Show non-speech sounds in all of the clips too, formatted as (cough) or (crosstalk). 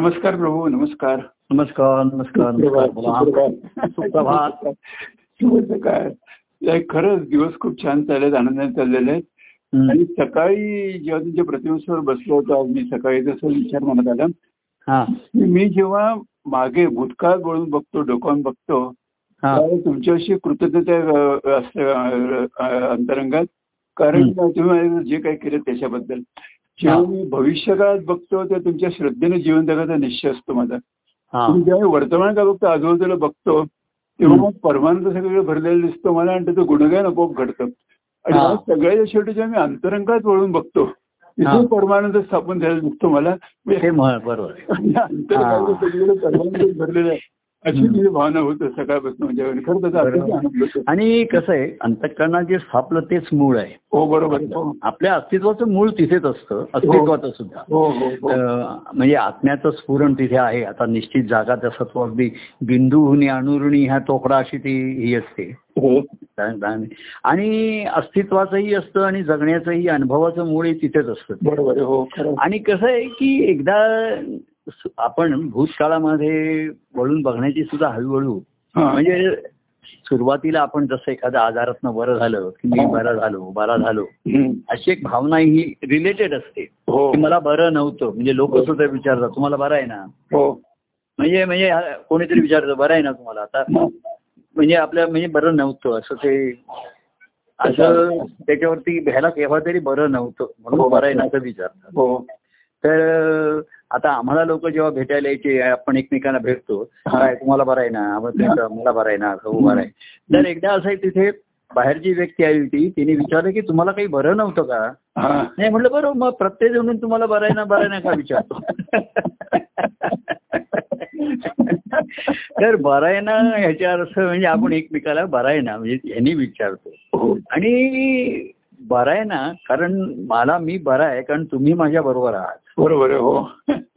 नमस्कार प्रभू नमस्कार. नमस्कार नमस्कार. सुप्रभात. (laughs) नाही, खरंच दिवस खूप छान चाललेत आनंदाने चाललेले आहेत. आणि सकाळी जेव्हा तुमच्या प्रतिमेश्वर बसलो होतो आज मी सकाळी जसं विचार मनात आला. हा. मी जेव्हा मागे भूतकाळ वळून बघतो डोकावून बघतो हा. तुमच्याशी कृतज्ञता असते अंतरंगात. कारण. तुम्ही जे काही केलं त्याच्याबद्दल. जेव्हा. मी भविष्यकाळात बघतो त्या तुमच्या श्रद्धेने जीवन जगाचा निश्चय असतो माझा हा मी जेव्हा वर्तमान काळ बघतो आजूबाजूला बघतो तेव्हा. मग परमानंद सगळं भरलेलं दिसतो मला आणि त्याचं गुणगान आपोआप घडतं आणि सगळ्याच्या शेवटी जेव्हा मी अंतरंगात वळून बघतो. तिथे परमानंद स्थापन झालेला दिसतो मला. अंतरंगात. सगळीकडे परमानंद भरलेलं आहे अशी हं. ती भावना होतं सकाळपासून म्हणजे खरं त्याचा होतो. आणि कसं आहे अंतकरणात जे स्थापलं तेच मूळ आहे. हो बरोबर. हो. आपल्या अस्तित्वाचं मूळ तिथेच असतं अस्तित्वाचं सुद्धा. हो हो हो. म्हणजे आत्म्याचं स्फुरण तिथे आहे. आता निश्चित जागा जसं तो अगदी बिंदूहुनी अणुरुणी ह्या तोकडा अशी ती ही असते. हो. आणि अस्तित्वाचंही असतं आणि जगण्याचंही अनुभवाचं मूळ तिथेच असतं. बरोबर. हो आणि कसं आहे की एकदा आपण भूतकाळामध्ये वळून बघण्याची सुद्धा हळूहळू हा. म्हणजे सुरुवातीला आपण जसं एखाद्या आजारातनं बरं झालं की मी बरा झालो बरा झालो हं. अशी एक भावना ही रिलेटेड असते. हो. की मला बरं नव्हतं. म्हणजे लोक सुद्धा विचारतात तुम्हाला बरं आहे ना? हो. म्हणजे म्हणजे हा, कोणीतरी विचारतं बरं आहे ना तुम्हाला? आता हा. म्हणजे आपल्या म्हणजे बरं नव्हतं. असं ते असं त्याच्यावरती भ्यायला केव्हा तरी बरं नव्हतं. म्हणून बरं आहे ना असं विचारतात. हो. तर आता आम्हाला लोक जेव्हा भेटायला यायचे आपण एकमेकांना भेटतो. काय तुम्हाला बरं आहे ना? मला बरं आहे ना? हो बरं आहे. तर एकदा असं आहे तिथे बाहेरची व्यक्ती आली होती तिने विचारलं की तुम्हाला काही बरं नव्हतं का? नाही म्हटलं बरं मग प्रत्येक जण तुम्हाला बरं आहे ना बरं आहे ना का विचारतो? तर बरं आहे ना ह्याच्या अर्थ म्हणजे आपण एकमेकाला बरं आहे ना म्हणजे ह्यांनी विचारतो हो. आणि बरं आहे ना? कारण मला मी बरा आहे कारण तुम्ही माझ्या बरोबर आहात. बरोबर आहे हो.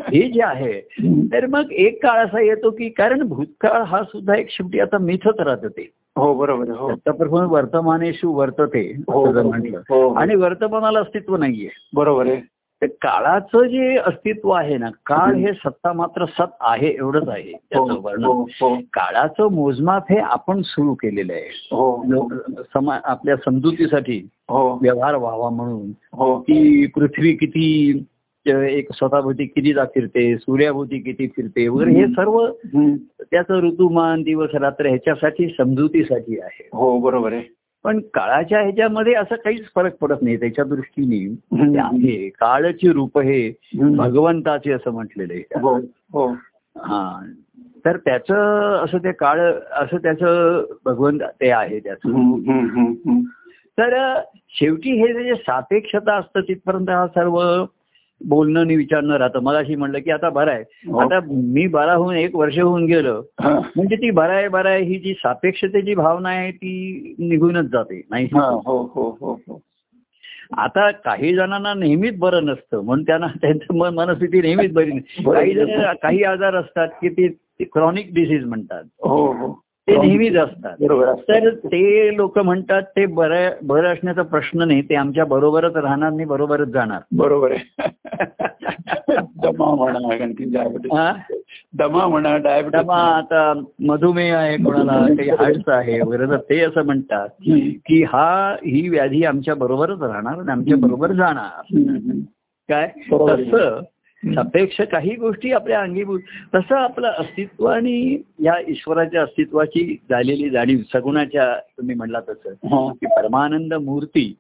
हे जे आहे तर मग एक काळ असा येतो की कारण भूतकाळ हा सुद्धा एक शेवटी आता मिथत राहत ते हो बरोबर हो. आतापर्यंत वर्तमानेशू वर्तते हो, हो, म्हटलं. हो. आणि वर्तमानाला अस्तित्व नाहीये. बरोबर आहे. तर काळाचं जे अस्तित्व आहे ना काळ हे सत्ता मात्र सत आहे एवढंच आहे. हो त्याचं हो वर्णन. हो काळाचं मोजमाप हे आपण सुरू केलेलं आहे. हो. समा आपल्या समजुतीसाठी हो. व्यवहार व्हावा म्हणून. हो. की पृथ्वी किती एक स्वतःभोवती किती जा फिरते सूर्याभोवती किती फिरते वगैरे हे सर्व हं. त्याचं ऋतुमान दिवस रात्र ह्याच्यासाठी समजुतीसाठी आहे. हो बरोबर आहे. पण काळाच्या ह्याच्यामध्ये असं काहीच फरक पडत नाही त्याच्या दृष्टीने. आहे काळाची रूप हे. भगवंताचे असं म्हटलेलं आहे. हो हो. हा. तर त्याचं असं ते काळ असं त्याचं भगवंत ते आहे त्याचं. तर शेवटी हे जे सापेक्षता असतं तिथपर्यंत हा सर्व बोलणं आणि विचारणं राहतं. मला अशी म्हणलं की आता बरं आहे. हो. आता मी बरा होऊन एक वर्ष होऊन गेलं. म्हणजे ती बरं आहे बरं आहे ही जी सापेक्षतेची भावना आहे ती निघूनच जाते. नाही हा, हो हो हो हो. आता काही जणांना नेहमीच बरं नसतं. म्हणून त्यांना (laughs) त्यांचं मन मनस्थिती नेहमीच बरी नाही काही जण काही आजार असतात की ते क्रॉनिक डिसीज म्हणतात. हो हो. ते नेहमीच असतात. तर ते लोक म्हणतात ते बरं बरं असण्याचा प्रश्न नाही ते आमच्या बरोबरच राहणार नाही बरोबरच जाणार बरोबर आहे (laughs) दमा म्हणा? दमा म्हणा डायबिटीस दमा आता मधुमेह आहे कोणाला काही हार्टचं आहे वगैरे तर ते असं म्हणतात. की हा ही व्याधी आमच्या बरोबरच राहणार आणि आमच्या बरोबर जाणार. काय. तसं सापेक्ष काही गोष्टी आपल्या अंगीभूत. तसं आपलं अस्तित्व आणि या ईश्वराच्या अस्तित्वाची झालेली जाणीव सगुणाच्या तुम्ही म्हणला तसं की परमानंद मूर्ती.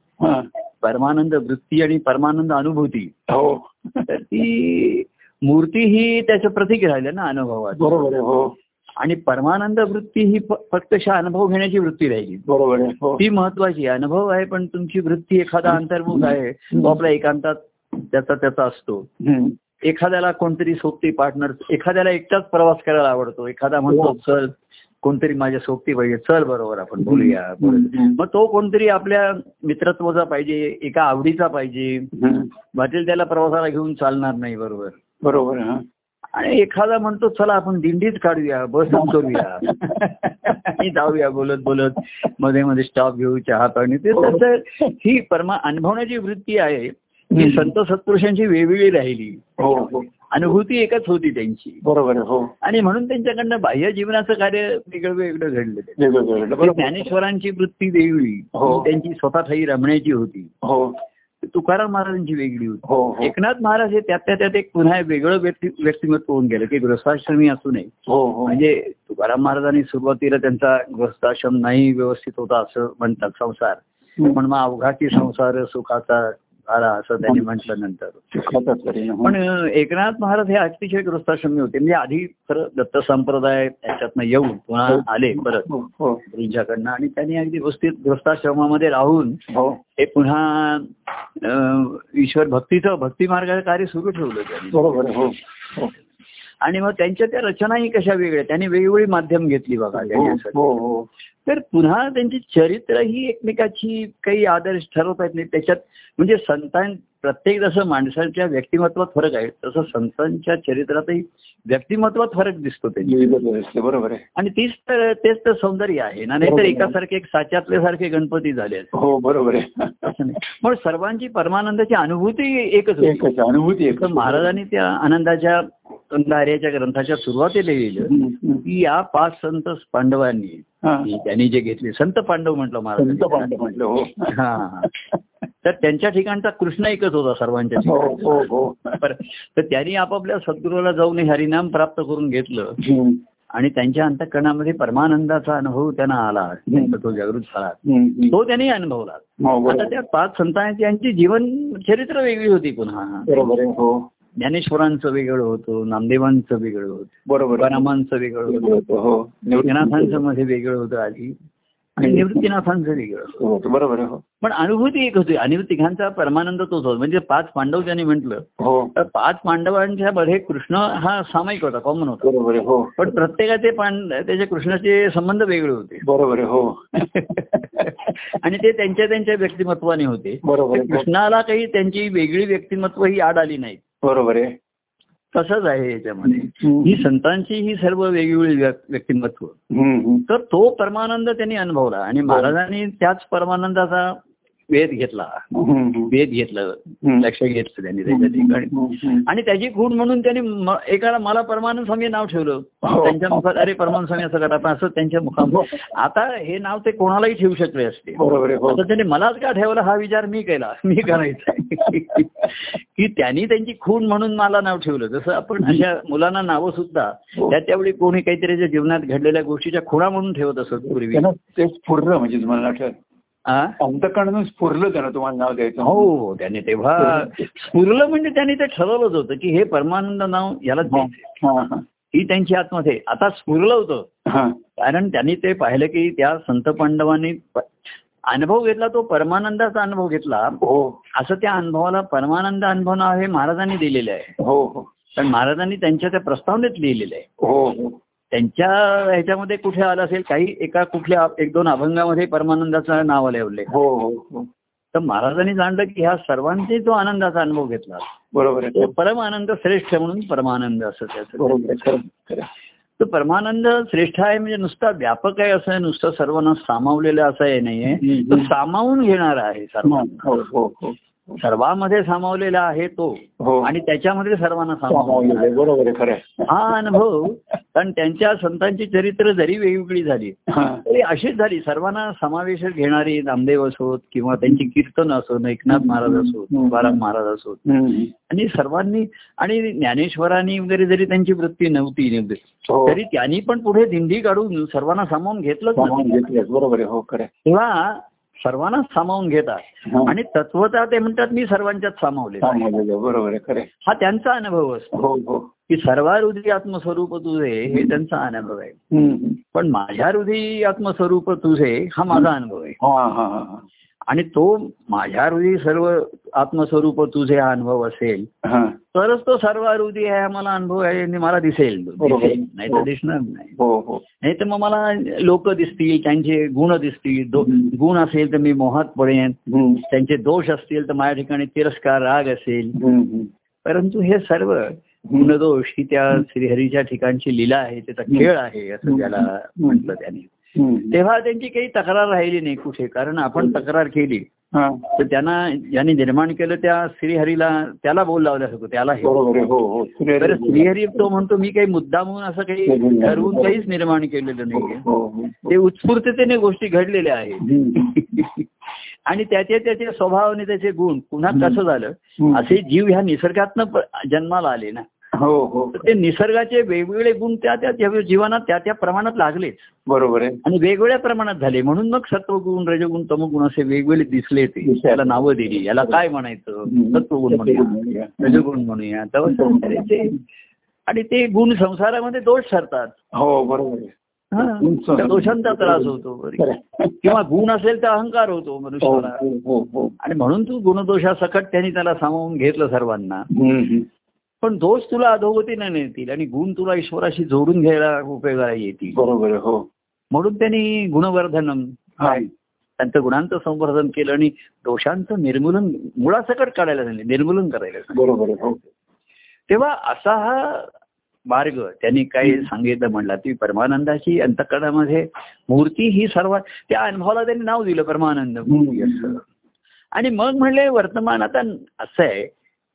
परमानंद वृत्ती आणि परमानंद अनुभूती. हो. तर ती मूर्ती ही त्याचं प्रतीक राहिलं ना अनुभवात बरोबर हो. आणि परमानंद वृत्ती ही फक्त अनुभव घेण्याची वृत्ती राहिली. बरोबर हो. ती महत्वाची. अनुभव आहे पण तुमची वृत्ती एखादा अंतर्मुख आहे. तो आपल्या एकांतात त्याचा त्याचा असतो. एखाद्याला कोणतरी सोबती पार्टनर एखाद्याला एकटाच प्रवास करायला आवडतो. एखादा म्हणतो हो. चल कोणतरी माझ्या सोबती पाहिजे. चल बरोबर आपण बोलूया. हं. मग तो कोणतरी आपल्या मित्रत्वाचा पाहिजे एका आवडीचा पाहिजे. हं. वाटेल त्याला प्रवासाला घेऊन चालणार नाही बरोबर. बरोबर हा. आणि एखादा म्हणतो चला आपण दिंडीच काढूया बसच (laughs) करूया. जाऊया बोलत बोलत मध्ये मध्ये स्टॉप घेऊ चहा पाणी. ते तसं ही परमा अनुभवण्याची वृत्ती आहे. ही संत सत्पुरुषांची वेगवेगळी राहिली. हो हो. अनुभूती एकच होती त्यांची. बरोबर हो. आणि म्हणून त्यांच्याकडनं बाह्य जीवनाचं कार्य वेगळं वेगळं घडलं ज्ञानेश्वरांची वृत्ती वेगळी. हो. त्यांची स्वतः ठाई रमण्याची होती. हो. तुकाराम महाराजांची वेगळी होती. एकनाथ महाराज हे त्यातल्या त्यात एक पुन्हा एक वेगळं व्यक्ती व्यक्तिमत्व होऊन गेलं की गृहस्थाश्रमी असू नये. म्हणजे तुकाराम महाराजांनी सुरुवातीला त्यांचा गृहस्थाश्रम नाही व्यवस्थित होता असं म्हणतात संसार. पण मग अवघाची संसार सुखाचा झाला असं त्यांनी म्हटलं नंतर. ना. पण एकनाथ महाराज हे अतिशय गृहस्थाश्रमी होते. म्हणजे आधी खरं दत्त संप्रदाय त्याच्यातनं येऊन पुन्हा आले परत. हो हो. गुरूंच्याकडनं आणि त्यांनी अगदी व्यवस्थित गृहस्थाश्रमामध्ये राहून हो. हे पुन्हा ईश्वर भक्तीचं भक्ती मार्गाचं कार्य सुरू ठेवलं त्यांनी. हो हो. आणि मग त्यांच्या त्या रचनाही कशा वेगळ्या त्यांनी वेगवेगळी माध्यम घेतली बघा तर पुन्हा त्यांची चरित्र ही एकमेकाची काही आदर्श ठरवता येत नाही त्याच्यात म्हणजे संतां प्रत्येक जसं माणसाच्या व्यक्तिमत्वात फरक आहे तसं संतांच्या चरित्रातही व्यक्तिमत्वात फरक दिसतो असते बरोबर आहे. आणि तीच तर तेच तर सौंदर्य आहे ना? नाहीतर. एकासारखे एक साच्यातले सारखे गणपती झाले. हो बरोबर आहे. पण सर्वांची परमानंदाची अनुभूती एकच होती. अनुभूती महाराजांनी त्या आनंदाच्या आर्याच्या ग्रंथाच्या सुरुवातीला लिहिलं. की या पाच संत पांडवांनी त्यांनी जे घेतले संत पांडव म्हटलं संत महाराज पांडव म्हटलं हो. हा. तर त्यांच्या ठिकाणचा कृष्ण एकच होता सर्वांच्या हो ठिकाणी. तर त्यांनी आपापल्या सद्गुरूला जाऊन हे हरिनाम प्राप्त करून घेतलं. आणि त्यांच्या अंतकरणामध्ये परमानंदाचा अनुभव त्यांना आला तो जागृत झाला. तो त्यांनी अनुभवला. आता त्या पाच संतांची यांची जीवन चरित्र वेगळी होती पुन्हा. ज्ञानेश्वरांचं वेगळं होतं नामदेवांचं वेगळं होतं बरोबर. तुकारामांचं वेगळं होतं. हो. निवृत्तीनाथांचं मध्ये वेगळं होतं आधी आणि निवृत्तीनाथांचं वेगळं हो, बरोबर हो. पण अनुभूती एक होती आणि तिघांचा परमानंद तोच होता. म्हणजे पाच पांडव त्यांनी म्हटलं हो. तर पाच पांडवांच्या मध्ये कृष्ण हा सामायिक होता कॉमन होता. बरोबर हो. पण प्रत्येकाचे त्याचे कृष्णाचे संबंध वेगळे होते. बरोबर हो. (laughs) आणि ते त्यांच्या त्यांच्या व्यक्तिमत्वाने होते. कृष्णाला काही त्यांची वेगळी व्यक्तिमत्व ही आड आली नाही बरोबर आहे तसंच आहे याच्यामध्ये. ही संतांची ही सर्व वेगवेगळी व्यक- व्यक्तिमत्व. तर तो परमानंद त्यांनी अनुभवला आणि महाराजांनी त्याच परमानंदाचा वेध घेतला. वेध घेतलं. लक्ष घेतलं त्यांनी त्याच्या ठिकाणी. आणि त्याची खूण म्हणून त्यांनी एकाला मला परमानंद स्वामी नाव ठेवलं. हो. त्यांच्या मुखात अरे परमानंद स्वामी असं करा असं त्यांच्या मुखात आता हे नाव ते कोणालाही ठेवू शकले असते. हो. आता त्यांनी मलाच का ठेवलं हा विचार मी केला. मी करायचा. की त्यांनी त्यांची खूण म्हणून मला नाव ठेवलं. जसं आपण अशा मुलांना नावं सुद्धा हो. त्या त्यावेळी कोणी काहीतरी जीवनात घडलेल्या गोष्टीच्या खुणा म्हणून ठेवत असत पूर्वी. त्यांना ते स्फुरलं म्हणजे तुम्हाला अंतकरणातून स्फुरलं त्यांना तुम्हाला नाव द्यायचं हो त्याने तेव्हा स्फुरलं म्हणजे त्यांनी ते ठरवलंच होतं की हे परमानंद नाव यालाच हा, द्यायचं हा, हा. ही त्यांची आत्मध्ये. आता स्फुरलं होतं. हा. कारण त्यांनी ते पाहिलं की त्या संत पांडवांनी अनुभव घेतला तो परमानंदाचा अनुभव घेतला. हो. असं त्या अनुभवाला परमानंद अनुभव नाव हे महाराजांनी दिलेलं आहे. हो हो. पण महाराजांनी त्यांच्या त्या प्रस्तावनेत लिहिलेलं आहे. हो हो. त्यांच्या ह्याच्यामध्ये कुठे आलं असेल काही एका कुठल्या एक दोन अभंगामध्ये परमानंदाचं नाव आले उल्लेख हो हो हो. तर महाराजांनी जाणलं की ह्या सर्वांचे जो आनंदाचा अनुभव घेतला. बरोबर आहे. तो परमानंद श्रेष्ठ म्हणून परमानंद असं त्याचं तर परमानंद श्रेष्ठ आहे म्हणजे नुसता व्यापक आहे असं आहे, नुसतं सर्वांना सामावलेलं असं आहे नाहीये. तो सामावून घेणारा आहे सर्वांना. हो हो हो. सर्वांमध्ये सामावलेला आहे तो हो आणि त्याच्यामध्ये सर्वांना सामावलेलं. बरोबर खरं. हा अनुभव कारण त्यांच्या संतांची चरित्र जरी वेगवेगळी झाली. तरी अशीच झाली सर्वांना समावेश घेणारी नामदेव असोत किंवा त्यांची कीर्तन असोत एकनाथ महाराज असोत. तुकाराम महाराज असोत. आणि सर्वांनी आणि ज्ञानेश्वरांनी वगैरे जरी त्यांची वृत्ती नव्हती हो तरी त्यांनी पण पुढे दिंडी काढून सर्वांना सामावून घेतलंच घेतलंच बरोबर हो खरं. तेव्हा सर्वांना सामावून घेतात. आणि तत्वता ते म्हणतात मी सर्वांच्यात सामावले. बरोबर आहे. हा त्यांचा अनुभव असतो हो हो की सर्वा हृदय आत्मस्वरूप तुझे हे त्यांचा अनुभव आहे. पण माझ्या हृदय आत्मस्वरूप तुझे हा माझा अनुभव आहे. आणि तो माझ्या हृदय सर्व आत्मस्वरूप तुझे हा अनुभव असेल हा. तरच तो सर्व हृदय आहे मला अनुभव आहे मला दिसेल. नाही तर दिसणार नाही. हो हो. नाही तर मग मला लोक दिसतील त्यांचे गुण दिसतील. गुण असेल तर मी मोहात पडेन. त्यांचे दोष असतील तर माझ्या ठिकाणी तिरस्कार राग असेल. परंतु हे सर्व गुणदोष ही त्या श्रीहरीच्या ठिकाणची लीला आहे त्याचा खेळ आहे असं त्याला म्हटलं त्याने. तेव्हा त्यांची काही तक्रार राहिली नाही कुठे कारण आपण तक्रार केली. हा. तर त्यांना ज्यांनी निर्माण केलं त्या श्रीहरीला त्याला बोल लावल्या होतो त्याला हे हो. हो तर श्रीहरी तो म्हणतो मी काही मुद्दा म्हणून असं काही ठरवून काहीच निर्माण केलेलं नाहीये. हो, हो. ते उत्स्फूर्ततेने गोष्टी घडलेल्या आहेत. (laughs) आणि त्याचे त्याचे स्वभाव आणि त्याचे गुण पुन्हा कसं झालं. असे जीव ह्या निसर्गातनं जन्माला आले ना. हो हो. ते निसर्गाचे वेगवेगळे गुण त्या त्या जीवनात त्या त्या प्रमाणात लागलेच. बरोबर आहे. आणि वेगवेगळ्या प्रमाणात झाले. म्हणून मग सत्वगुण रजगुण तमगुण असे वेगवेगळे दिसले ते. त्याला नावं दिली. याला काय म्हणायचं? सत्वगुण म्हणूया. रजगुण म्हणूया. संसाराचे आणि ते गुण संसारामध्ये दोष ठरतात. हो बरोबर हा, त्या दोषांचा त्रास होतो. किंवा गुण असेल तर अहंकार होतो मनुष्याला. हो, हो हो आणि म्हणून तू गुणदोषासकट त्यांनी त्याला सामावून घेतलं सर्वांना. पण दोष तुला अधोगतीने नेतील आणि गुण तुला ईश्वराशी जोडून घ्यायला उपयोगाला येतील. बरोबर हो. म्हणून त्यांनी गुणवर्धनम हा. त्यांचं गुणांचं संवर्धन केलं आणि दोषांचं निर्मूलन मुळासकट काढायला सांगितलं निर्मूलन करायला. बरोबर हो. तेव्हा असा हा मार्ग त्यांनी काय सांगितलं म्हणला ती परमानंदाची अंतकरणामध्ये मूर्ती ही सर्व त्या अनुभवाला त्यांनी नाव दिलं परमानंद आणि मग म्हणले वर्तमान आता असं आहे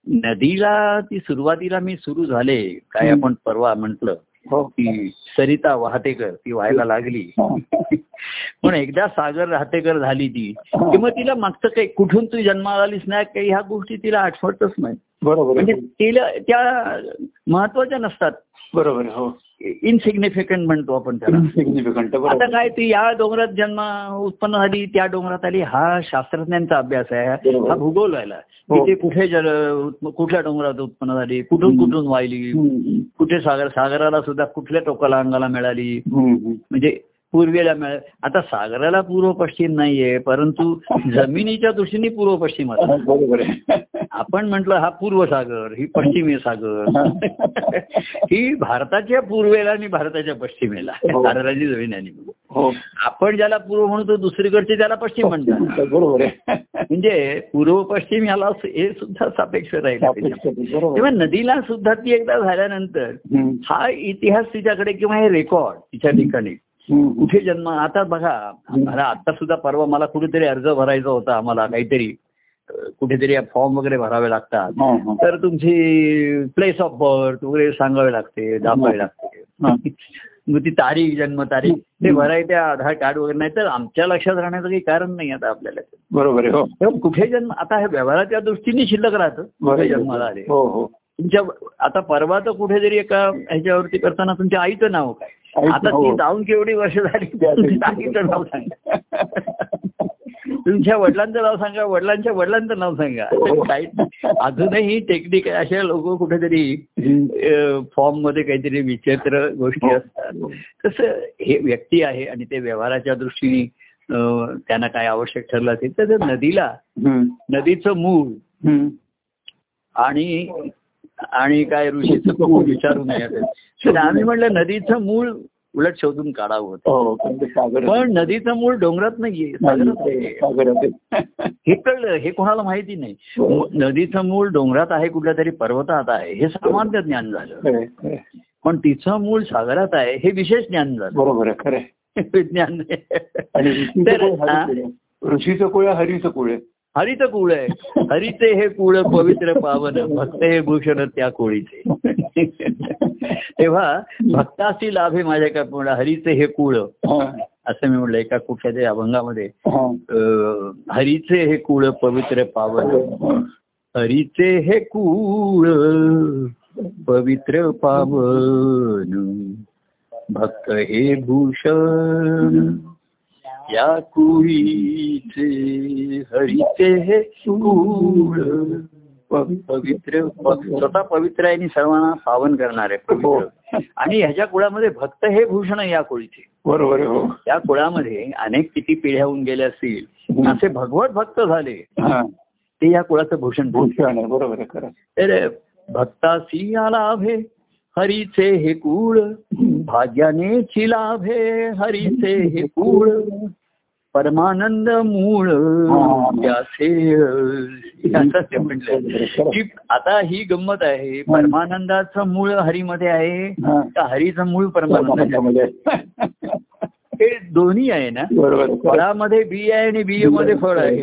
नदीला ती सुरुवातीला मी सुरू झाले काय. आपण परवा म्हंटल हो. ती सरिता वाहतेकर ती व्हायला लागली. पण एकदा सागर राहतेकर झाली ती कि मग तिला मागचं काही कुठून तू जन्माला आलीस नाही काही ह्या गोष्टी तिला आठवतच नाही. बरोबर म्हणजे तिला त्या महत्त्वाच्या नसतात. बरोबर हो. इनसिग्निफिकंट म्हणतो आपण त्याला सिग्निफिकंट आता काय ती या डोंगरात जन्म उत्पन्न झाली त्या डोंगरात आली हा शास्त्रज्ञांचा अभ्यास आहे. हा भूगोल व्हायला हो. तिथे कुठे जल उत्प- कुठल्या डोंगरात उत्पन्न झाली कुठून. कुठून वाहिली कुठे सागर सागराला सुद्धा कुठल्या टोकाला अंगाला मिळाली. म्हणजे पूर्वेला मिळाली आता सागराला पूर्व पश्चिम नाहीये परंतु (laughs) जमिनीच्या दृष्टीने पूर्व पश्चिम हा, आहे आपण म्हटलं हा पूर्व सागर ही पश्चिमी सागर. (laughs) ही. भारताच्या पूर्वेला आणि भारताच्या पश्चिमेला. हो. सागराची जमीन हो. आपण ज्याला पूर्व म्हणतो दुसरीकडचे त्याला पश्चिम म्हणतात. बरोबर म्हणजे पूर्व पश्चिम याला हे सुद्धा सापेक्ष राहिलं. तेव्हा नदीला सुद्धा ती एकदा झाल्यानंतर हा इतिहास तिच्याकडे किंवा हे रेकॉर्ड तिच्या ठिकाणी कुठे जन्म आता बघा मला आता सुद्धा परवा मला कुठेतरी अर्ज भरायचा होता आम्हाला काहीतरी. कुठेतरी फॉर्म वगैरे भरावे लागतात. हा, हा. तर तुमची प्लेस ऑफ बर्थ वगैरे सांगावे लागते दाखवावे लागते. (laughs) मग ती तारीख जन्म तारीख ते भरायचे आधार कार्ड वगैरे नाही तर आमच्या लक्षात राहण्याचं काही कारण नाही आता आपल्याला. बरोबर आहे हो. कुठे जन्म आता हे व्यवहाराच्या दृष्टीने शिल्लक राहतं कुठे जन्माला आले. हो हो. तुमच्या आता परवा तर कुठेतरी एका ह्याच्यावरती करताना तुमच्या आईचं नाव काय? आता हो. ती जाऊन केवढी वर्ष झाली आईचं नाव सांगा (laughs) तुमच्या वडिलांचं नाव सांगा वडिलांच्या वडिलांचं नाव सांगा अजूनही टेक्निक अशा लोक कुठेतरी फॉर्ममध्ये काहीतरी विचित्र गोष्टी हो. असतात तसं हे व्यक्ती आहे आणि ते व्यवहाराच्या दृष्टीने त्यांना काय आवश्यक ठरलं असेल तर नदीला नदीचं मूळ. आणि आणि काय ऋषीचं खूप विचारू नये आम्ही म्हटलं नदीचं मूळ उलट शोधून काढावं होतं. हो पण नदीचं मूळ डोंगरात नाहीये. हे कळलं हे कोणाला माहिती नाही. हो. नदीचं मूळ डोंगरात आहे कुठल्या तरी पर्वतात आहे हे सामान्य ज्ञान झालं. पण तिचं मूळ सागरात आहे हे विशेष ज्ञान झालं. बरोबर आहे खरंय विज्ञान ऋषीचं कुळ हरीचं आहे. कुळ आहे, आहे हरित कुळ आहे. हरिते हे कुळ पवित्र पावन भक्त हे भूषण त्या कोळीचे. तेव्हा भक्तासी लाभे माझ्या का पूर्ण हरीचे हे कुळ. असं मी म्हटलं एका कुठल्या तरी अभंगामध्ये हरीचे हे कुळ पवित्र पावन. हरीचे हे कुळ पवित्र पावन. भक्त हे भूषण. या कुळीचे हरीचे हे कुळ पवित्र स्वतः पवित्र आहे आणि सर्वांना पावन करणार आहे पवित्र आणि ह्याच्या कुळामध्ये भक्त हे भूषण या कुळीचे बरोबर हो. त्या कुळामध्ये अनेक किती पिढ्या होऊन गेल्या असतील असे भगवत भक्त झाले. हा. ते या कुळाचं भूषण भूषण आहे बरोबर तर भक्तासी लाभे. हरीचे हे कुळ भाग्याने चिलाभे हरीचे हे कुळ परमानंद मूळ की आता ही गंमत आहे परमानंदाचं मूळ हरीमध्ये आहे हा. का हरीचं मूळ परमानंद म्हणजे हे दोन्ही आहे ना. फळामध्ये बी आहे आणि बी मध्ये फळ आहे.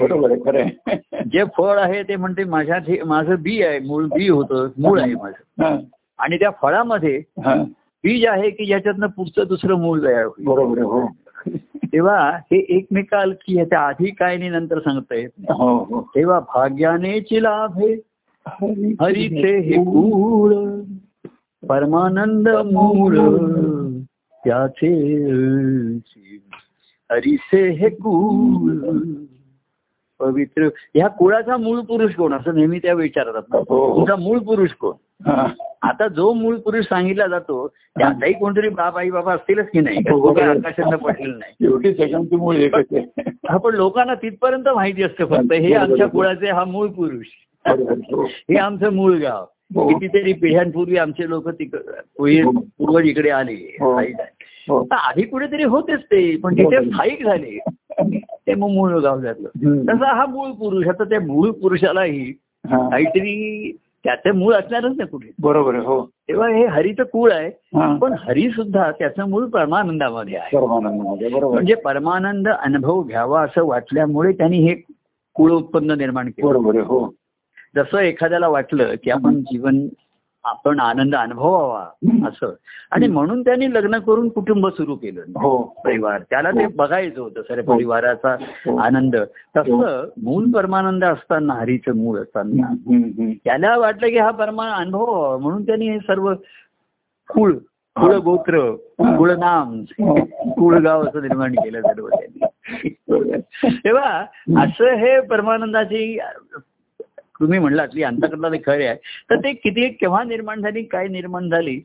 जे फळ आहे ते म्हणते माझ्या माझं बी आहे मूळ बी होतं मूळ आहे माझं. हा, आणि त्या फळामध्ये हा, बीज आहे की ज्याच्यातनं पुढचं दुसरं मूळ तयार होईल? हो. तेव्हा हे एकमेकाल की ह्याच्या आधी काय आणि नंतर सांगता येत नाही. हो हो. तेव्हा भाग्यानेची लाभे हरीचे हे मूळ परमानंद मूळ त्याचे हरीचे हे कुळ पवित्र. ह्या कुळाचा मूळ पुरुष कोण? असं नेहमी त्या विचारतात. हो, हो. तुमचा मूळ पुरुष कोण. आता जो मूळ पुरुष सांगितला जातो त्याचाही कोणतरी बाप आई बाबा असतीलच की नाही? हो, आकाशानं पडलेलं नाही? हा पण लोकांना तिथपर्यंत माहिती असतं फक्त. हे आमच्या कुळाचे हा मूळ पुरुष. हो. आमचं मूळ गाव. कितीतरी पिढ्यांपूर्वी आमचे लोक तिकडे पूर्वज इकडे आले. आधी कुठेतरी होतेच ते पण तिथे स्थायिक झाले. (laughs) ते मग मूळ गाव जातलं. तसा हा मूळ पुरुष आता त्या मूळ पुरुषालाही हा. काहीतरी त्याचं मूळ असणारच ना कुठे. बरोबर हो. तेव्हा हे हरीचं कुळ आहे. पण हरी सुद्धा त्याचं मूळ परमानंदामध्ये आहे. म्हणजे परमानंद अनुभव घ्यावा असं वाटल्यामुळे त्यांनी हे कुळ उत्पन्न निर्माण केलं. बरोबर हो. जसं एखाद्याला वाटलं की आपण जीवन आपण आनंद अनुभवावा असं. आणि म्हणून त्यांनी लग्न करून कुटुंब सुरू केलं. हो. परिवार. त्याला ते बघायचं होतं सर परिवाराचा आनंद. तसं मूळ परमानंद असताना हरीचं मूळ असताना. त्याला वाटलं की हा परमा अनुभव म्हणून त्यांनी हे सर्व कुळ कुळ गोत्र कुळ नाम कुळगाव असं निर्माण केलं सर्व त्यांनी. तेव्हा असं हे परमानंदाची तुम्ही म्हणलात की अंतकरणाला ते खरे आहे. तर ते किती केव्हा निर्माण झाली काय निर्माण झाली.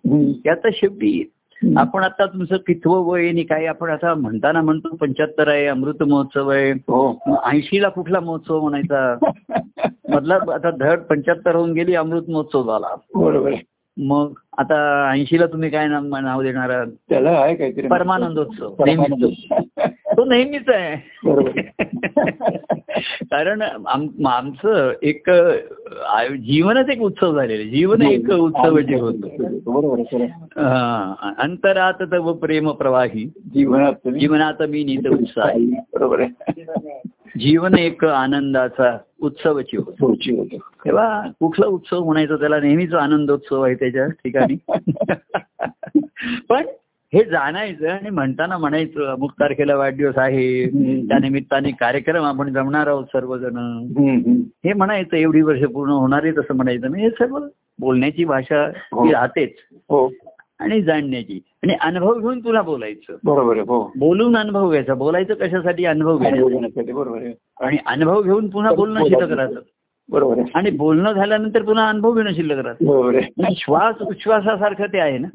यात शेवटी आपण आता तुमचं कितवं वय आणि काय आपण आता म्हणताना म्हणतो पंच्याहत्तर आहे अमृत महोत्सव आहे हो. ऐंशीला कुठला महोत्सव म्हणायचा? (laughs) मधला आता धड पंच्याहत्तर होऊन गेली अमृत महोत्सव झाला. बरोबर. मग आता ऐंशीला तुम्ही काय नाव नाव देणार? आहात? त्याला आहे काहीतरी. परमानंदोत्सव. तो नेहमीच आहे. (laughs) कारण आम- आमचं एक जीवनच एक उत्सव झालेलं. जीवन एक उत्सव जे होतं. हा, अंतरात तव प्रेम प्रवाही. जीवनात जीवनात मी नीत उत्साही. बरोबर जीवन एक आनंदाचा उत्सवची होतो. तेव्हा कुठला उत्सव म्हणायचं त्याला नेहमीच आनंदोत्सव आहे त्याच्या ठिकाणी. (laughs) पण हे जाणायचं आणि म्हणताना म्हणायचं अमुक तारखेला वाढदिवस आहे. त्या निमित्ताने कार्यक्रम आपण जमणार आहोत सर्वजण. हे म्हणायचं एवढी वर्ष पूर्ण होणार आहे तसं म्हणायचं. नाही हे सर्व बोलण्याची भाषा ही. राहतेच. हो. आणि जाणण्याची. आणि अनुभव घेऊन तुला बोलायचं. बरोबर हो. बोलून अनुभव घ्यायचा. बोलायचं कशासाठी? अनुभव घ्यायचा बरोबर आणि अनुभव घेऊन पुन्हा बोलणं शिल्लक राहतं. बरोबर आहे आणि बोलणं झाल्यानंतर पुन्हा अनुभव घेणं शिल्लक राहतं आणि श्वास उच्छ्वासासारखं ते आहे ना.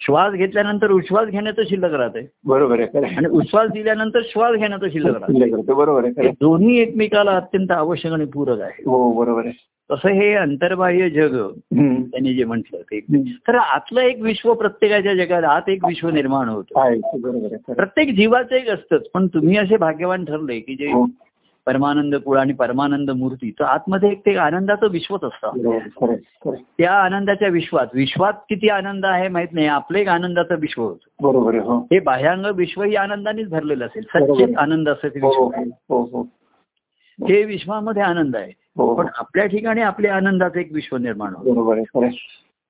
श्वास घेतल्यानंतर उच्छ्वास घेण्याचं शिल्लक राहते बरोबर आहे. आणि उच्छ्वास दिल्यानंतर श्वास घेण्याचं शिल्लक राहतं. बरोबर आहे. दोन्ही एकमेकाला अत्यंत आवश्यक आणि पूरक आहे हो बरोबर आहे तसं हे अंतर्बाह्य जग. त्यांनी जे म्हटलं ते. तर आतलं एक विश्व प्रत्येकाच्या जगात आत एक विश्व निर्माण होतं. प्रत्येक जीवाचं एक असतंच पण तुम्ही असे भाग्यवान ठरले की जे हो. परमानंद कुळ आणि परमानंद मूर्ती तर आतमध्ये एक ते आनंदाचं विश्वच असतं. आहे. त्या आनंदाच्या विश्वात विश्वात किती आनंद आहे माहीत नाही आपलं एक आनंदाचं विश्व होतं. बरोबर हो. हे बाह्यांग विश्व ही आनंदानेच भरलेलं असेल. सच्चेत आनंद असेल ते हो विश्व. हो हो हे. विश्वामध्ये आनंद आहे. हो पण आपल्या ठिकाणी आपल्या आनंदाचं एक विश्व निर्माण होतं.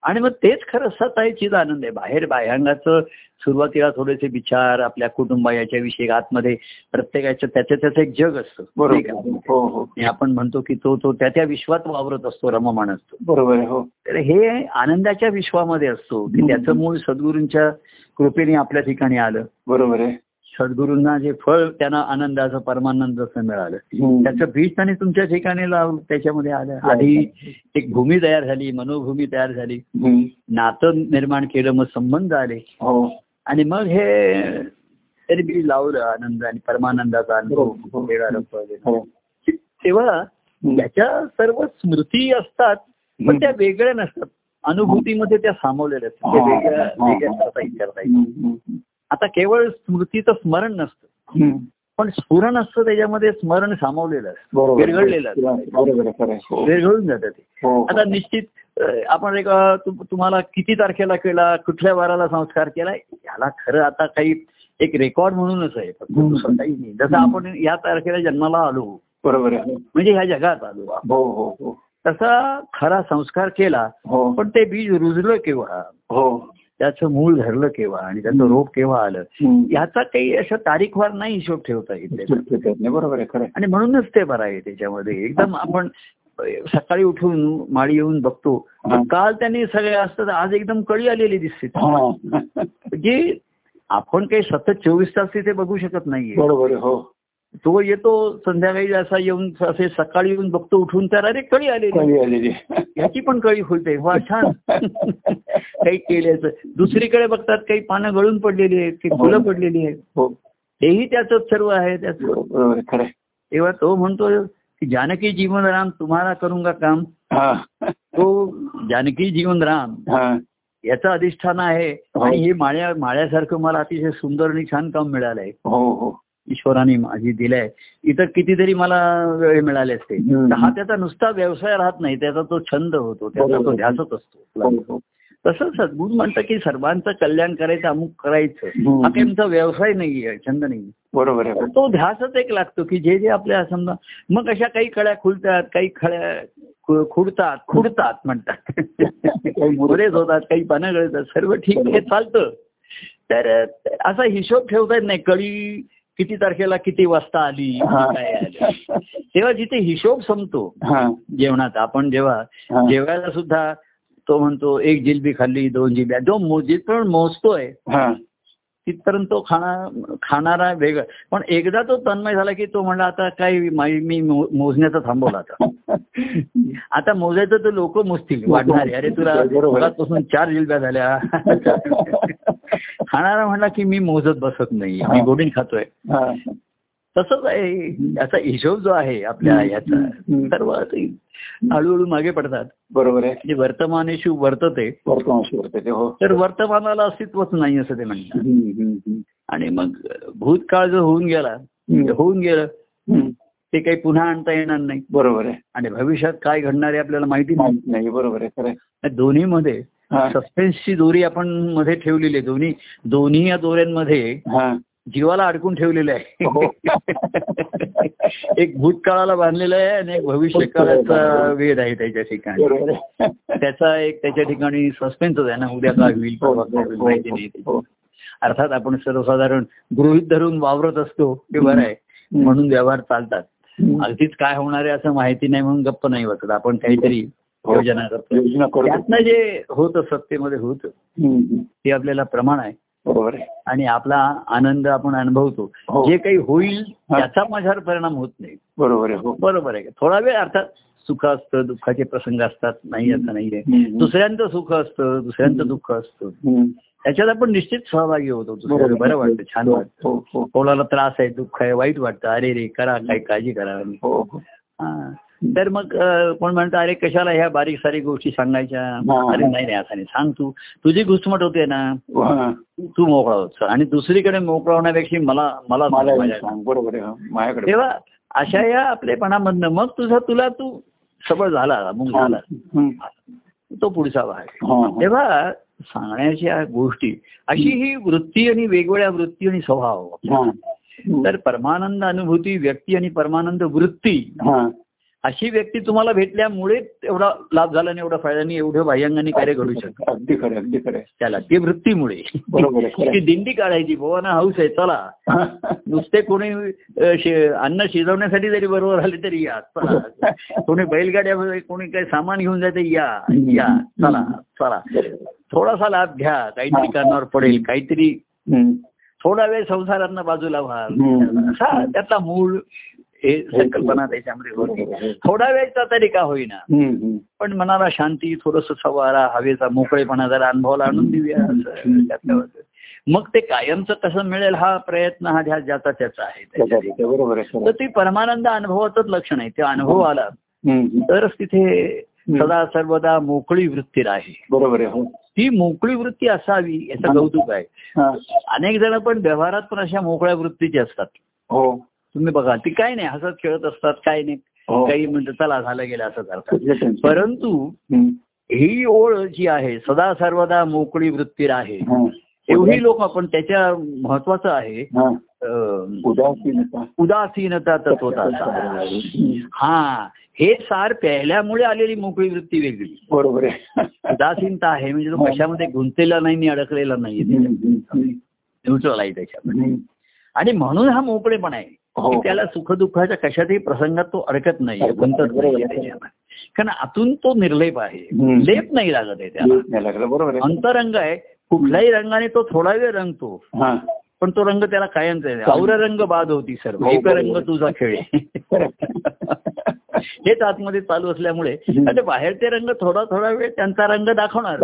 आणि मग तेच खरं चिद आनंद आहे. बाहेर बाह्यांगाचं सुरुवातीला थोडेसे विचार आपल्या कुटुंबा याच्याविषयी आतमध्ये प्रत्येकाचं त्याचं त्याचं एक जग असतं? बरोबर. हो हो. आपण म्हणतो की तो तो त्या त्या विश्वात वावरत असतो रममाण असतो. बरोबर हो. तर हे आनंदाच्या विश्वामध्ये असतो की त्याचं मूळ सद्गुरूंच्या कृपेने आपल्या ठिकाणी आलं. बरोबर आहे. सद्गुरूंना जे फळ त्यांना आनंदाचं परमानंदाचं मिळालं. त्याचं बीज त्यांनी तुमच्या ठिकाणी लावलं त्याच्यामध्ये आलं. आधी एक भूमी तयार झाली मनोभूमी तयार झाली. नातं निर्माण केलं मग संबंध आले. हो. आणि मग हे तरी बीज लावलं आनंद आणि परमानंदाचा अनुभव. मिळालं. हो. तेव्हा त्याच्या सर्व स्मृती असतात पण त्या वेगळ्या नसतात. अनुभूतीमध्ये त्या सामावलेल्या असतात. त्या वेगळ्या वेगळ्या करता येईल आता केवळ स्मृतीचं स्मरण नसतं. पण स्फुरण असतं त्याच्यामध्ये स्मरण सामावलेलं असतं. विरघळलेलं असतं. हो. विरघळून जातं ते. हो आता निश्चित आपण एक तुम्हाला किती तारखेला केला कुठल्या वाराला संस्कार केला याला खरं आता काही एक रेकॉर्ड म्हणूनच आहे. फक्त हम्म. दुसरं काही नाही. जसं आपण या तारखेला जन्माला आलो. बरोबर म्हणजे ह्या जगात आलो हो हो हो. तसा खरा संस्कार केला हो. पण ते बीज रुजलं केव्हा? हो. त्याचं मूळ धरलं केव्हा आणि त्याचं. रोप केव्हा आलं. याचा काही असं तारीखवार नाही हिशोब ठेवता येत बरोबर आहे खरं. आणि म्हणूनच ते बरं आहे त्याच्यामध्ये एकदम आपण सकाळी उठून माळी येऊन बघतो. काल त्यांनी सगळे असतात आज एकदम कळी आलेली दिसते हा. म्हणजे आपण काही सतत चोवीस तास तिथे बघू शकत नाहीये बरोबर हो तो येतो संध्याकाळी असा येऊन असे सकाळी येऊन बघतो उठून तर अरे कळी आलेली. ह्याची पण कळी खुलते वा छान. (laughs) काही केल्याचं. दुसरीकडे बघतात काही पानं गळून पडलेली आहेत काही फुलं पडलेली आहेत. हो. तेही त्याच सर्व आहे त्याचं. आहे. तेव्हा तो म्हणतो की जानकी जीवन राम तुम्हाला करूंगा काम? हा. तो जानकी जीवन राम हा. याचं अधिष्ठान आहे. हो. आणि हे माळ्या माळ्यासारखं मला अतिशय सुंदर आणि छान काम मिळालंय. हो हो. ईश्वराने माझी दिलंय. इतर कितीतरी मला वेळ मिळाले असते. हा त्याचा नुसता व्यवसाय राहत नाही. त्याचा तो छंद होतो. त्याचा तो. ध्यासच हो, असतो. हो. तसं सद्गुरू म्हणतं की सर्वांचं कल्याण करायचं अमुक करायचं. हा. काही आमचा व्यवसाय नाहीये छंद नाही बरोबर आहे. तो ध्यासच एक लागतो की जे जे आपल्या समजा मग अशा काही कळ्या खुलतात काही खळ्या खुडतात खुडतात म्हणतात. काही मुरेच होतात काही पानं गळतात सर्व ठीक हे चालतं. तर असा हिशोब ठेवता येत नाही. कळी किती तारखेला किती वाजता आली. काय आलं? तेव्हा जिथे हिशोब संपतो जेवणात आपण जेव्हा. जेवायला सुद्धा तो म्हणतो एक जिलबी खाल्ली दोन जिलब्या जो जिथपर्यंत मोजतोय हा. तिथपर्यंत तो खाणा खाणारा वेगळा. पण एकदा तो तन्मय झाला की तो म्हणला आता काय मा- मोजण्याचा थांबवला आता. (laughs) आता मोजायचं तर लोक मोजतील वाढणारे. अरे तुला बरोबर. मगाचपासून चार जिलब्या झाल्या. (laughs) खाणारा म्हणला की मी मोजत बसत नाही मी गोडीन खातोय. तसंच आहे याचा हिशोब जो आहे आपल्या याचा. सर्व हळूहळू मागे पडतात बरोबर आहे म्हणजे वर्तमानेशू वर्तते वर्तमानशी वर्तते हो तर वर्तमानाला अस्तित्वच नाही असं ते म्हणतात. आणि मग भूतकाळ जो होऊन गेला. ते होऊन गेलं. ते काही पुन्हा आणता येणार नाही बरोबर आहे आणि भविष्यात काय घडणार आहे आपल्याला माहिती नाही बरोबर आहे खरं. दोन्हीमध्ये. सस्पेन्सची दोरी आपण मध्ये ठेवलेली आहे दोन्ही. दोन्ही या दोऱ्यांमध्ये हा. जीवाला अडकून ठेवलेलं हो. आहे (laughs) एक भूतकाळाला बांधलेलं आहे आणि एक भविष्य काळाचा वेध आहे त्याच्या ठिकाणी. त्याचा एक त्याच्या ठिकाणी सस्पेन्सच आहे ना. उद्या काय होईल हो, होईल माहिती नाही. हो. अर्थात आपण सर्वसाधारण गृहित धरून वावरत असतो ते बरं आहे. म्हणून व्यवहार चालतात. अगदीच काय होणार आहे असं माहिती नाही म्हणून गप्प नाही वाटत आपण काहीतरी हो. योजना करतो योजना करतो त्यातनं जे होतं सत्तेमध्ये होतं. ते आपल्याला प्रमाण आहे. बरोबर आणि आपला आनंद आपण अनुभवतो. हो. जे काही होईल हा. त्याचा माझ्यावर परिणाम होत नाही. बरोबर आहे हो. बरोबर आहे. थोडा वेळ अर्थात सुख असतं दुःखाचे प्रसंग असतात नाही असं नाहीये. दुसऱ्यांचं सुख असतं दुसऱ्यांचं दुःख असतं. त्याच्यात आपण निश्चित सहभागी होतो. बरं वाटतं छान वाटतं. हो हो. कोणाला त्रास आहे दुःख आहे वाईट वाटतं. अरे रे करा काही काळजी करा. हो हो. हा. तर मग कोण म्हणतं अरे कशाला ह्या बारीक सारीक गोष्टी सांगायच्या. अरे नाही नाही असं नाही सांग तू. तुझी घुसमट होते ना. तू मोकळा होत आणि दुसरीकडे मोकळा होण्यापेक्षा मला मला बरोबर तेव्हा अशा या आपलेपणामधनं मग तुझा तुला तू सबळ झाला मग झाला. तो पुढचा भाग. तेव्हा सांगण्याच्या गोष्टी अशी ही वृत्ती आणि वेगवेगळ्या वृत्ती आणि स्वभाव. तर परमानंद अनुभूती व्यक्ती आणि परमानंद वृत्ती. अशी व्यक्ती तुम्हाला भेटल्यामुळे एवढा लाभ झाला आणि एवढा फायदा आणि एवढं बाह्यांगाने कार्य घडू शकतं. अगदी खरं अगदी खरं. त्याला ती वृत्तीमुळे. ती दिंडी काढायची भवाना हाऊस आहे चला. (laughs) नुसते कोणी अन्न शिजवण्यासाठी जरी बरोबर आले तरी या चला. (laughs) कोणी बैलगाड्यामध्ये कोणी काही सामान घेऊन जाते या या चला चला. थोडासा लाभ घ्या काहीतरी कानावर पडेल काहीतरी. थोडा वेळ संसारांना बाजूला व्हा. त्यातला मूळ हे संकल्पना त्याच्यामध्ये होती. थोडा वेळचा तरी का होईना. पण मनाला शांती थोडस सवारा हवेचा मोकळेपणा जरा अनुभवाला आणून देऊया. मग ते कायमचं कसं मिळेल हा प्रयत्न हा ध्यास ज्याचा त्याचा आहे तर. ती परमानंद अनुभवाचंच लक्षण आहे. ते अनुभव आला. तरच तिथे सदा सर्वदा मोकळी वृत्ती राही बरोबर आहे हो. ती मोकळी वृत्ती असावी याचं कौतुक आहे. हा. अनेक जण पण व्यवहारात पण अशा मोकळ्या वृत्तीचे असतात. हो. तुम्ही बघा ती काय नाही हसत खेळत असतात काय नाही हो. काही म्हणतात चला झालं गेलं असं करतात? परंतु. ही ओळ जी आहे सदा सर्वदा मोकळी वृत्ती आहे हा. एवढी लोक आपण त्याच्या महत्वाचं आहे हा उदासीनता उदासीनता तत्वता. हा हे सार प्यायल्यामुळे आलेली मोकळी वृत्ती वेगळी बरोबर आहे उदासीनता आहे म्हणजे तो कशामध्ये गुंतलेला नाही आणि अडकलेला नाही न्यूट्रल आहे त्याच्यामध्ये. आणि म्हणून हा मोकळेपणा आहे हो. की त्याला सुखदुःखाच्या कशातही प्रसंगात तो अडकत नाही. गुंतत नाही, कारण आतून तो निर्लेप आहे. लेप नाही लागत आहे त्याला. बरोबर आहे. अंतरंग आहे. कुठल्याही रंगाने तो थोडा वेळ रंगतो. हा. पण तो रंग त्याला कायमच आहे. और रंग बाद होती सर्व हो. रंग तुझा खेळ (laughs) हेच आतमध्ये चालू असल्यामुळे. आणि बाहेरचे रंग थोडा थोडा वेळ त्यांचा रंग दाखवणार.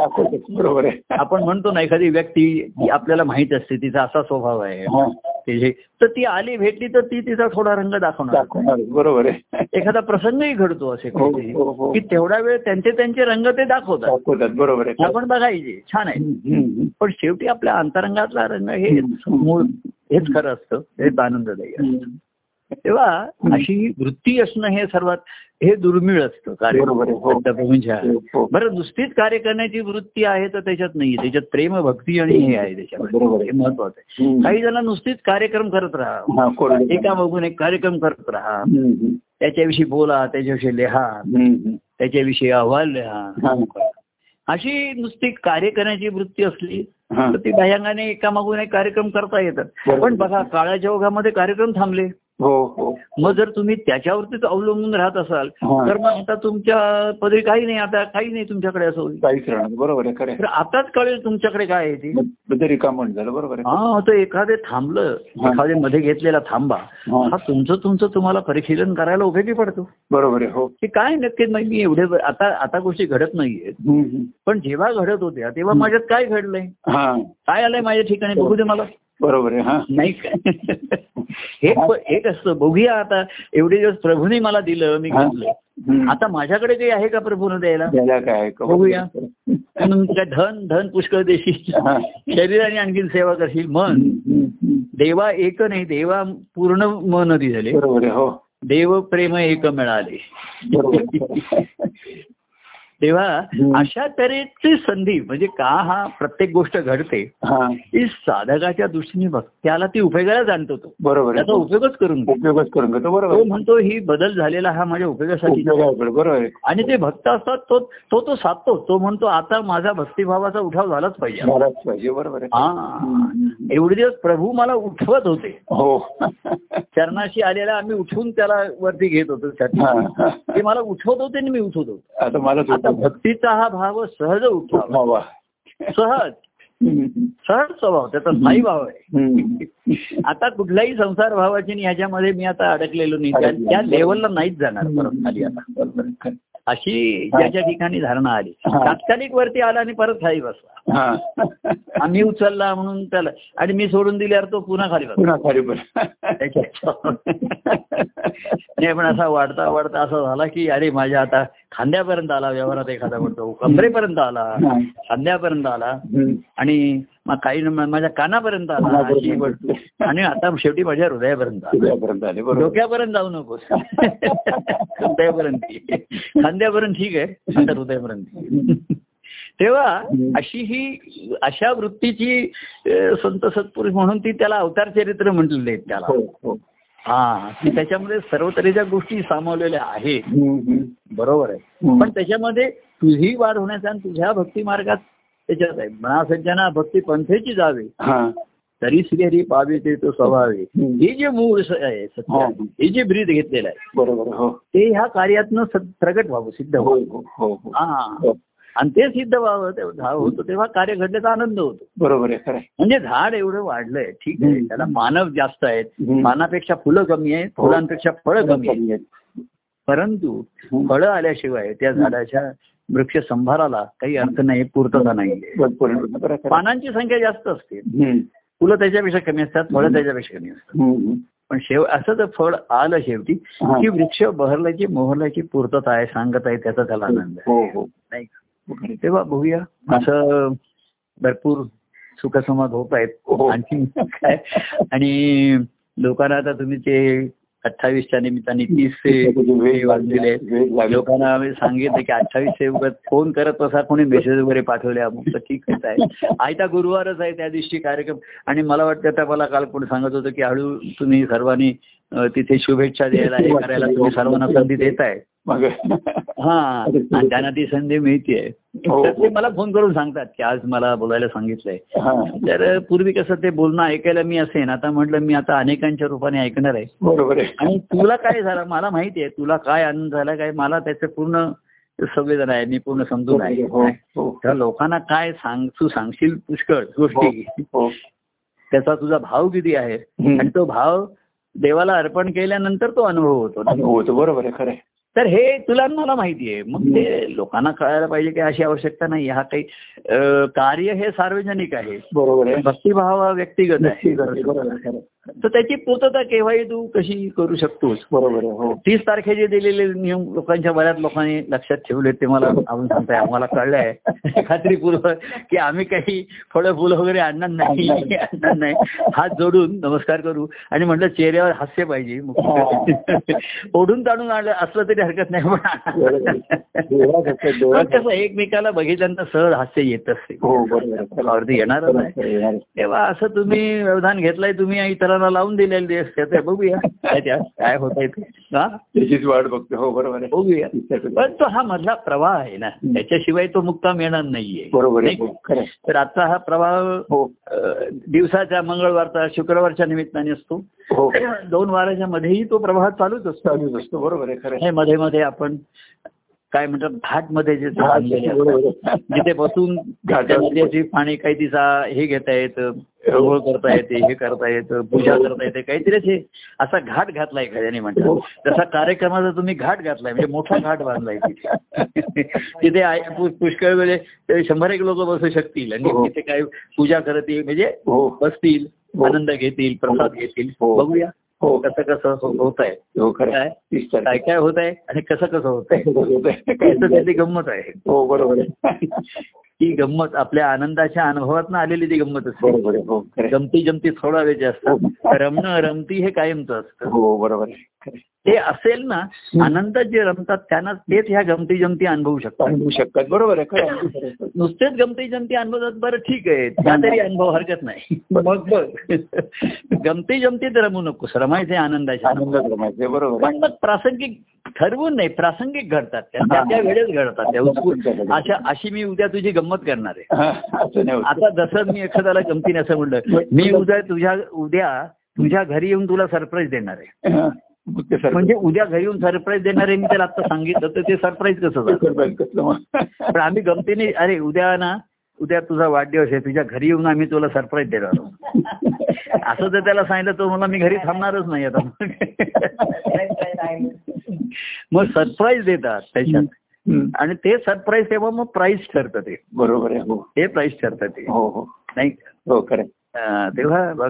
बरोबर आहे. आपण म्हणतो ना एखादी व्यक्ती जी आपल्याला माहीत असते तिचा असा स्वभाव आहे. ते जे- तर ती आली भेटली तर ती तिचा थोडा रंग दाखवणार बरोबर आहे एखादा प्रसंगही घडतो असे हो, हो, हो. की तेवढा वेळ त्यांचे त्यांचे रंग ते दाखवतात बरोबर आहे आपण बघायचे छान आहे. पण शेवटी आपल्या अंतरंगातला रंग हे. मूळ हेच खरं असतं हेच आनंददायी असतं. तेव्हा अशी वृत्ती असणं हे सर्वात हे दुर्मिळ असतं आहे, हो. कार्यप्रभूंच्या हो, हो. बरं नुसतीच कार्य करण्याची वृत्ती आहे तर त्याच्यात नाही त्याच्यात प्रेम भक्ती आणि हे आहे त्याच्यामध्ये. हे महत्वाचं आहे. काही जण नुसतीच कार्यक्रम करत राहा एका बघून एक कार्यक्रम करत राहा. त्याच्याविषयी बोला त्याच्याविषयी लिहा. त्याच्याविषयी अहवाल लिहा. अशी नुसती कार्य करण्याची वृत्ती असली. तर ती बाह्यांगाने एकामागून एक कार्यक्रम करता येतात. पण बघा काळाच्या ओघामध्ये कार्यक्रम थांबले हो हो. मग जर तुम्ही त्याच्यावरतीच अवलंबून राहत असाल. तर मग आता तुमच्या पदरी काही नाही आता काही नाही तुमच्याकडे असं काहीच राहणार बरोबर आहे खरं तर आताच कळेल तुमच्याकडे काय आहे ते. आहे. तरी कामण झालं बरोबर आहे. हा तर एखादे थांबलं. एखादे मध्ये घेतलेला थांबा. हा. तुमचं तुमचं तुम्हाला परिशीलन करायला उपयोगी पडतो. बरोबर आहे हो. की काय नक्कीच नाही मी एवढे आता आता गोष्टी घडत हम्म. पण जेव्हा घडत होत्या तेव्हा माझ्यात काय घडलंय? काय आलंय माझ्या ठिकाणी बघू दे मला. बरोबर आहे हा नाही काय एक एक असतं बघूया आता एवढे दिवस प्रभूने मला दिलं मी हा. घेतलं. आता माझ्याकडे काही आहे का प्रभूने द्यायला काय? बघूया. काय धन धन पुष्कळ देशील हा. शरीराने आणखीन सेवा करशील मन. देवा एक नाही देवा पूर्ण मन झाले बरोबर हो देव प्रेम एक मिळाले. तेव्हा. अशा तऱ्हेची संधी म्हणजे का हा प्रत्येक गोष्ट घडते हा. साधकाच्या दृष्टीने बघ त्याला ती उपयोगाला जाणतो तो. बरोबर त्याचा उपयोगच करून. उपयोगच करून घेतो बरोबर तो. म्हणतो ही बदल झालेला हा माझ्या उपयोगासाठी. बरोबर आणि ते भक्त असतात तो तो तो साधतो. तो म्हणतो आता माझा भक्तिभावाचा उठाव झालाच पाहिजे. झालाच पाहिजे बरोबर हा. एवढे दिवस प्रभू मला उठवत होते. हो. चरणाशी आलेला आम्ही उठवून त्याला वरती घेत होतो ते मला उठवत होते आणि मी उठवत होतो. आता मला भक्तीचा हा भाव सहज उठावा. सहज. सहज स्वभाव त्याचा स्थायी भाव आहे. आता कुठल्याही संसार भावाची ह्याच्यामध्ये मी आता अडकलेलो नाही. त्या- लेवलला नाहीच जाणार परत खाली आता. अशी ज्याच्या ठिकाणी धारणा आली. तात्कालिक वरती आला आणि परत खाली बसला. आम्ही उचलला म्हणून त्याला आणि मी सोडून दिल्यावर तो पुन्हा खाली बसला. (laughs) नाही पण असा वाढता वाढता असा झाला की अरे माझ्या आता खांद्यापर्यंत आला व्यवहारात एखादा म्हणतो कमरेपर्यंत आला हा. खांद्यापर्यंत आला. आणि मग काही माझ्या कानापर्यंत आला. आणि आता शेवटी माझ्या हृदयापर्यंत डोक्यापर्यंत जाऊ नकोस (laughs) हृदयापर्यंत. खांद्यापर्यंत ठीक आहे आता हृदयापर्यंत. तेव्हा अशी ही अशा वृत्तीची संत सत्पुरुष म्हणून ती त्याला अवतार चरित्र म्हटलेले आहेत त्याला हो की त्याच्यामध्ये सर्व तऱ्हेच्या गोष्टी सामावलेल्या आहेत. बरोबर आहे. पण त्याच्यामध्ये तुझी वाढ होण्याचा आणि तुझ्या भक्ती मार्गात त्याच्यात आहे म्हणा सज्जना भक्ती पंथेची जावे तरी श्रीहरी पावे ते तो स्वभावे. हे जे मूळ आहे सत्य हा. जे ब्रीद घेतलेलं आहे बरोबर हो ते ह्या कार्यातनं प्रगट व्हावं सिद्ध हो व्हावं हो. आणि ते सिद्ध व्हावं तेव्हा होतं तेव्हा कार्य घडल्याचा आनंद होतो बरोबर आहे खरं. म्हणजे झाड एवढं वाढलंय ठीक आहे. त्याला मानव जास्त आहेत. मानापेक्षा फुलं कमी आहेत फुलांपेक्षा फळं कमी आहेत. परंतु. फळं आल्याशिवाय त्या झाडाच्या वृक्ष संभाराला काही अर्थ नाही पूर्तता नाही. पानांची संख्या जास्त असते. फुलं त्याच्यापेक्षा कमी असतात फळं त्याच्यापेक्षा कमी असतात. पण शेव असं तर फळ आलं शेवटी हा. की वृक्ष बहरल्याची मोहरल्याची पूर्तता आहे सांगत आहे त्याचा त्याला आनंद आहे हो हो नाही का? तेव्हा बघूया. असं भरपूर सुखसंवाद होत आहेत. हो. आणखी काय? आणि लोकांना आता तुम्ही ते अठ्ठावीसच्या निमित्ताने तीस वाजलेले. लोकांना आम्ही सांगितलं की अठ्ठावीस फोन करत बसा कोणी मेसेज वगैरे पाठवले अमुक तर ठीक आहे आयता गुरुवारच आहे त्या दिवशी कार्यक्रम. आणि मला वाटतं आता मला काल कोणी सांगत होतं की हळू तुम्ही सर्वांनी तिथे शुभेच्छा द्यायला हे करायला तुम्ही सर्वांना संधी देत आहे मग. हा. त्यांना ती संधी मिळतीये. हो. तर ते मला फोन करून सांगतात की आज मला बोलायला सांगितलंय. तर पूर्वी कसं ते बोलणं ऐकायला मी असेन आता म्हटलं मी आता अनेकांच्या रूपाने ऐकणार आहे. बरोबर आहे. आणि तुला काय झालं मला माहिती आहे तुला काय आनंद झाला काय मला त्याचं पूर्ण संवेदना आहे मी पूर्ण समजून आहे. हो हो. त्या लोकांना काय सांग तू सांगशील पुष्कळ गोष्टी. हो त्याचा तुझा भाव किती आहे. आणि तो भाव देवाला अर्पण केल्यानंतर तो अनुभव होतो होतं. बरोबर आहे खरं. तर हे तुला मला माहिती आहे. मग ते लोकांना कळायला पाहिजे की अशी आवश्यकता नाही हा काही कार्य हे सार्वजनिक आहे. बरोबर आहे. भक्तिभाव हा व्यक्तिगत आहे. तर त्याची पूर्तता केव्हाही तू कशी करू शकतोस? बरोबर हो. तीस तारखेचे दिलेले नियम लोकांच्या बऱ्याच लोकांनी लक्षात ठेवले ते मला आपण सांगताय. आम्हाला कळलंय. (laughs) खात्रीपूर्वक की आम्ही काही फळं फुलं वगैरे आणणार नाही. आणणार नाही. हात जोडून नमस्कार करू. आणि म्हटलं चेहऱ्यावर हास्य पाहिजे. ओढून ताणून आणलं असलं तरी हरकत नाही. पण कसं एकमेकाला बघितल्यानंतर सहज हास्य येत असते. हो. अर्धी येणार आहे. तेव्हा असं तुम्ही व्यवधान घेतलंय तुम्ही इतरांना लावून दिलेले असते ते बघूया. काय होत आहे हा? त्याचीच वाट बघतो हो बरोबर बघूया. पण तो हा मधला प्रवाह आहे ना त्याच्याशिवाय तो मुक्काम येणार नाहीये. बरोबर आहे? हो, आहे. तर आजचा हा प्रवाह हो. दिवसाच्या मंगळवारचा शुक्रवारच्या निमित्ताने असतो. हो. दोन वाराच्या मध्येही तो प्रवाह चालूच असतो. चालूच असतो. बरोबर आहे खरं मध्ये मध्ये आपण काय म्हणतात घाटमध्ये जे हा, असतात. जिथे बसून. नद्याची पाणी काही तिचा हे घेता येतं आंघोळ करता येते हे करता येतं पूजा करता येते काहीतरी असे असा घाट घातलाय एखाद्याने हो. म्हणतात तसा कार्यक्रमाचा तुम्ही घाट घातलाय म्हणजे मोठा घाट बांधलाय तिथे (laughs) तिथे पुष्कळ वेळे शंभर एक लोक बसू शकतील आणि हो. तिथे काय पूजा करतील म्हणजे हो बसतील हो. आनंद घेतील प्रसाद घेतील हो. बघूया हो कसं कसं होत आहे. हो काय. काय काय होत आहे? आणि कसं कसं होत आहे. (laughs) त्याचं गंमत आहे? हो बरोबर आहे. (laughs) ती गंमत आपल्या आनंदाच्या अनुभवातून आलेली ती गंमत असते. हो. गमती जमती थोडा वेळ असतात. रमणं रमती हे कायमचं असतं. हो बरोबर आहे. ते असेल ना आनंदात जे रमतात त्यांना तेच ह्या गमती जमती अनुभवू शकतात. अनुभवू शकतात. बरोबर आहे. (laughs) नुसतेच गमती जमती अनुभवतात बरं ठीक आहे. त्या तरी अनुभव हरकत नाही. (laughs) मग गमती जमतीत रमू नकोस रमायचे आनंदाच्या आनंदात रमायचं बरोबर पण मग प्रासंगिक ठरवून नाही प्रासंगिक घडतात. त्या त्या- वेळेस घडतात. त्या अशा अशी मी उद्या तुझी गंमत करणार आहे. आता जसं मी एखाद्याला गमतीने असं म्हणलं मी उद्या तुझ्या उद्या तुझ्या घरी येऊन तुला सरप्राईज देणार आहे. म्हणजे उद्या घरी येऊन सरप्राईज देणार आहे मी त्याला आता सांगितलं तर ते सरप्राईज कसं कसलं मग? पण आम्ही गमतीने अरे उद्या ना उद्या तुझा वाढदिवस आहे तुझ्या घरी येऊन आम्ही तुला सरप्राईज देणार. असं जर त्याला सांगितलं तर मला मी घरी थांबणारच नाही आता. मग सरप्राईज देतात त्याच्यात. आणि ते सरप्राईज तेव्हा मग प्राईज ठरतं ते. बरोबर आहे हो. ते प्राईज ठरतं ते. हो हो. नाही हो खरं तेव्हा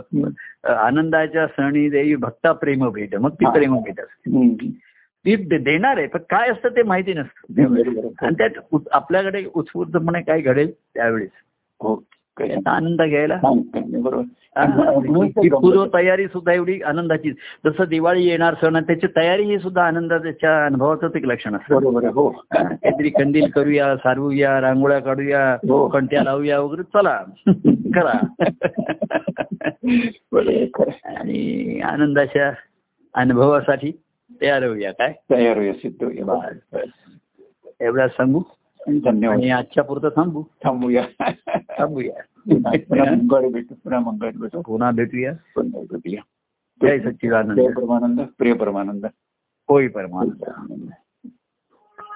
आनंदाच्या सणी देवी भक्ता प्रेम भेट मग ती प्रेम भेट असते. ती देणार आहे पण काय असतं ते माहिती नसतं. आणि त्यात आपल्याकडे उत्स्फूर्तपणे काय घडेल? त्यावेळेस. हो. आनंद घ्यायला? बरोबर. पूर्व तयारी सुद्धा एवढी आनंदाची. जसं दिवाळी येणार सण त्याची तयारी ही सुद्धा आनंदाच्या अनुभवाचंच एक लक्षण असतं. बरोबर हो. काहीतरी कंदील करूया सारवूया रांगोळ्या काढूया हो. कंट्या लावूया वगैरे चला. करा. (laughs) आणि आनंदाच्या अनुभवासाठी तयार होऊया काय? तयार होऊया सिद्ध. एवढा सांगू. धन्यवाद. आणि आजच्या पुरतं थांबू. थांबूया. थांबूया. पुन्हा मंगळ भेटू पुन्हा मंगळ भेटू. पुन्हा भेटूया. पुन्हा भेटूया. जय सच्चिदानंद. जय परमानंद प्रिय परमानंद. होय परमानंद.